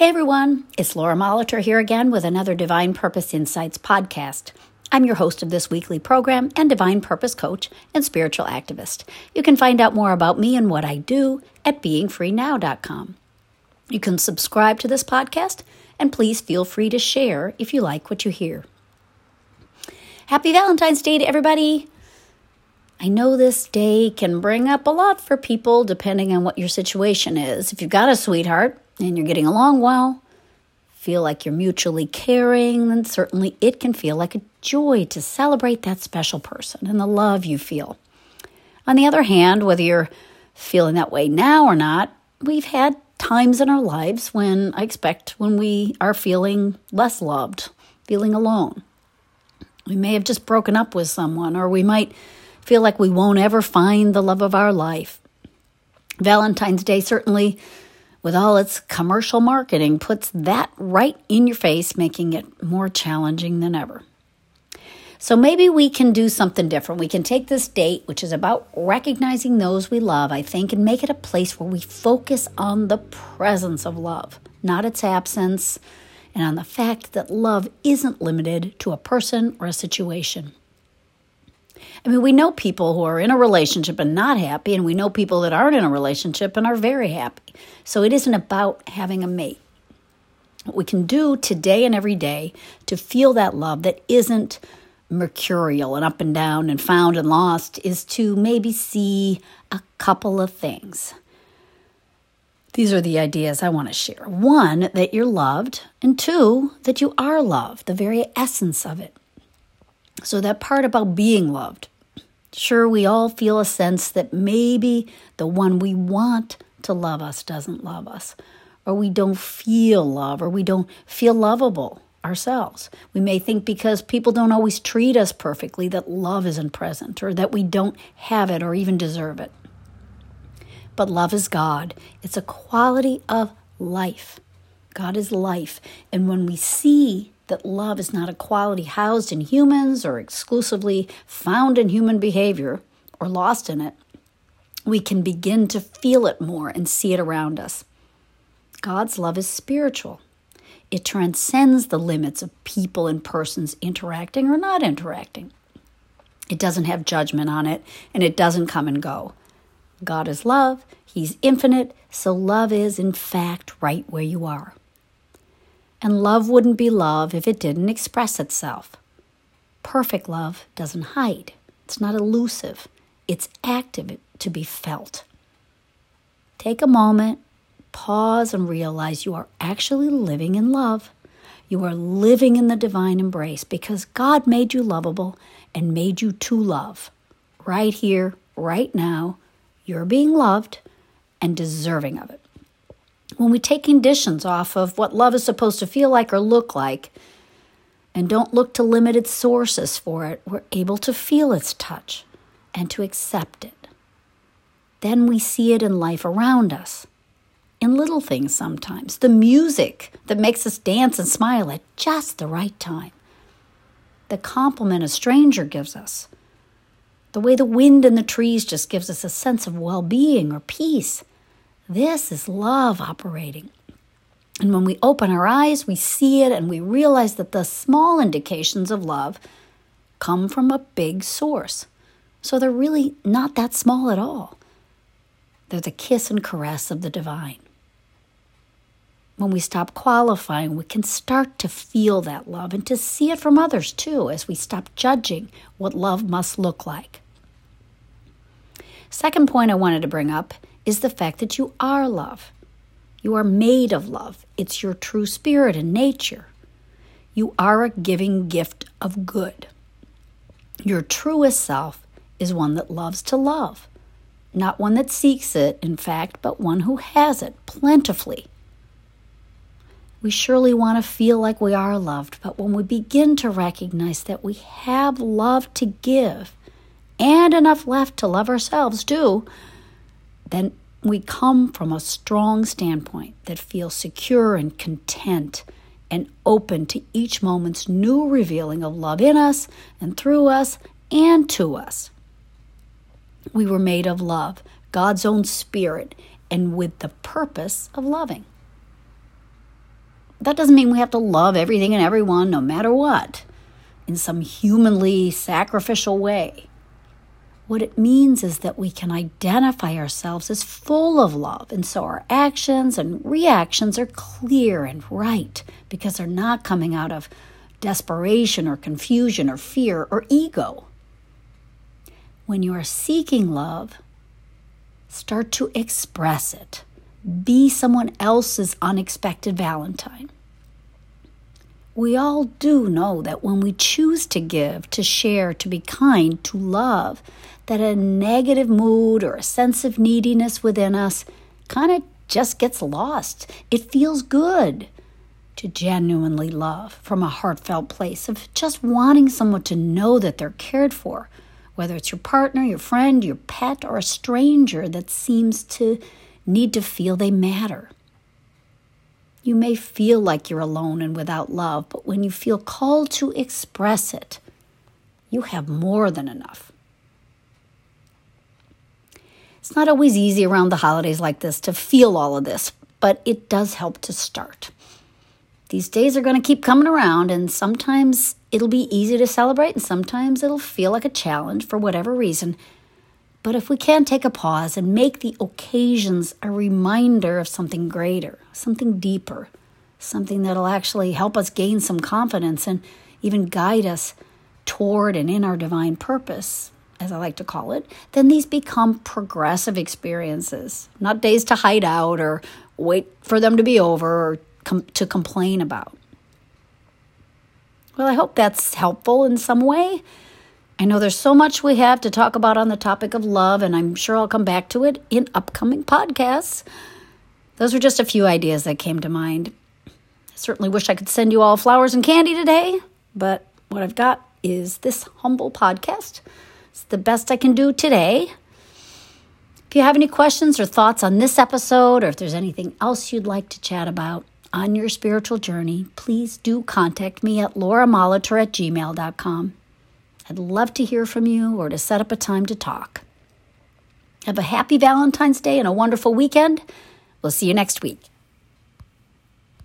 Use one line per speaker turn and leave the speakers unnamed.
Hey everyone, it's Laura Molitor here again with another Divine Purpose Insights podcast. I'm your host of this weekly program and divine purpose coach and spiritual activist. You can find out more about me and what I do at beingfreenow.com. You can subscribe to this podcast and please feel free to share if you like what you hear. Happy Valentine's Day to everybody! I know this day can bring up a lot for people depending on what your situation is. If you've got a sweetheart, and you're getting along well, feel like you're mutually caring, then certainly it can feel like a joy to celebrate that special person and the love you feel. On the other hand, whether you're feeling that way now or not, we've had times in our lives when I expect when we are feeling less loved, feeling alone. We may have just broken up with someone, or we might feel like we won't ever find the love of our life. Valentine's Day certainly with all its commercial marketing, puts that right in your face, making it more challenging than ever. So maybe we can do something different. We can take this date, which is about recognizing those we love, I think, and make it a place where we focus on the presence of love, not its absence, and on the fact that love isn't limited to a person or a situation. I mean, we know people who are in a relationship and not happy, and we know people that aren't in a relationship and are very happy. So it isn't about having a mate. What we can do today and every day to feel that love that isn't mercurial and up and down and found and lost is to maybe see a couple of things. These are the ideas I want to share. One, that you're loved, and two, that you are loved, the very essence of it. So, that part about being loved. Sure, we all feel a sense that maybe the one we want to love us doesn't love us, or we don't feel love, or we don't feel lovable ourselves. We may think because people don't always treat us perfectly that love isn't present, or that we don't have it or even deserve it. But love is God, it's a quality of life. God is life. And when we see that love is not a quality housed in humans or exclusively found in human behavior or lost in it, we can begin to feel it more and see it around us. God's love is spiritual. It transcends the limits of people and persons interacting or not interacting. It doesn't have judgment on it, and it doesn't come and go. God is love, He's infinite, so love is, in fact, right where you are. And love wouldn't be love if it didn't express itself. Perfect love doesn't hide, it's not elusive, it's active to be felt. Take a moment, pause, and realize you are actually living in love. You are living in the divine embrace because God made you lovable and made you to love. Right here, right now, you're being loved and deserving of it when we take conditions off of what love is supposed to feel like or look like, and don't look to limited sources for it, we're able to feel its touch and to accept it. Then we see it in life around us, in little things sometimes, the music that makes us dance and smile at just the right time, the compliment a stranger gives us, the way the wind in the trees just gives us a sense of well being or peace this is love operating. And when we open our eyes, we see it and we realize that the small indications of love come from a big source. So they're really not that small at all. They're the kiss and caress of the divine. When we stop qualifying, we can start to feel that love and to see it from others too as we stop judging what love must look like. Second point I wanted to bring up is the fact that you are love. You are made of love, it's your true spirit and nature. You are a giving gift of good. Your truest self is one that loves to love, not one that seeks it, in fact, but one who has it plentifully. We surely want to feel like we are loved, but when we begin to recognize that we have love to give and enough left to love ourselves too, then we come from a strong standpoint that feels secure and content and open to each moment's new revealing of love in us and through us and to us. We were made of love, God's own spirit, and with the purpose of loving. that doesn't mean we have to love everything and everyone no matter what in some humanly sacrificial way. What it means is that we can identify ourselves as full of love, and so our actions and reactions are clear and right because they're not coming out of desperation or confusion or fear or ego. When you are seeking love, start to express it. Be someone else's unexpected Valentine. We all do know that when we choose to give, to share, to be kind, to love, that a negative mood or a sense of neediness within us kind of just gets lost. It feels good to genuinely love from a heartfelt place of just wanting someone to know that they're cared for, whether it's your partner, your friend, your pet, or a stranger that seems to need to feel they matter. You may feel like you're alone and without love, but when you feel called to express it, you have more than enough. It's not always easy around the holidays like this to feel all of this, but it does help to start. These days are going to keep coming around, and sometimes it'll be easy to celebrate, and sometimes it'll feel like a challenge for whatever reason. But if we can take a pause and make the occasions a reminder of something greater, something deeper, something that'll actually help us gain some confidence and even guide us toward and in our divine purpose, as I like to call it, then these become progressive experiences, not days to hide out or wait for them to be over or com- to complain about. Well, I hope that's helpful in some way. I know there's so much we have to talk about on the topic of love, and I'm sure I'll come back to it in upcoming podcasts. Those were just a few ideas that came to mind. I certainly wish I could send you all flowers and candy today, but what I've got is this humble podcast. It's the best I can do today. If you have any questions or thoughts on this episode, or if there's anything else you'd like to chat about on your spiritual journey, please do contact me at lauramolitor at gmail.com. I'd love to hear from you or to set up a time to talk. Have a happy Valentine's Day and a wonderful weekend. We'll see you next week.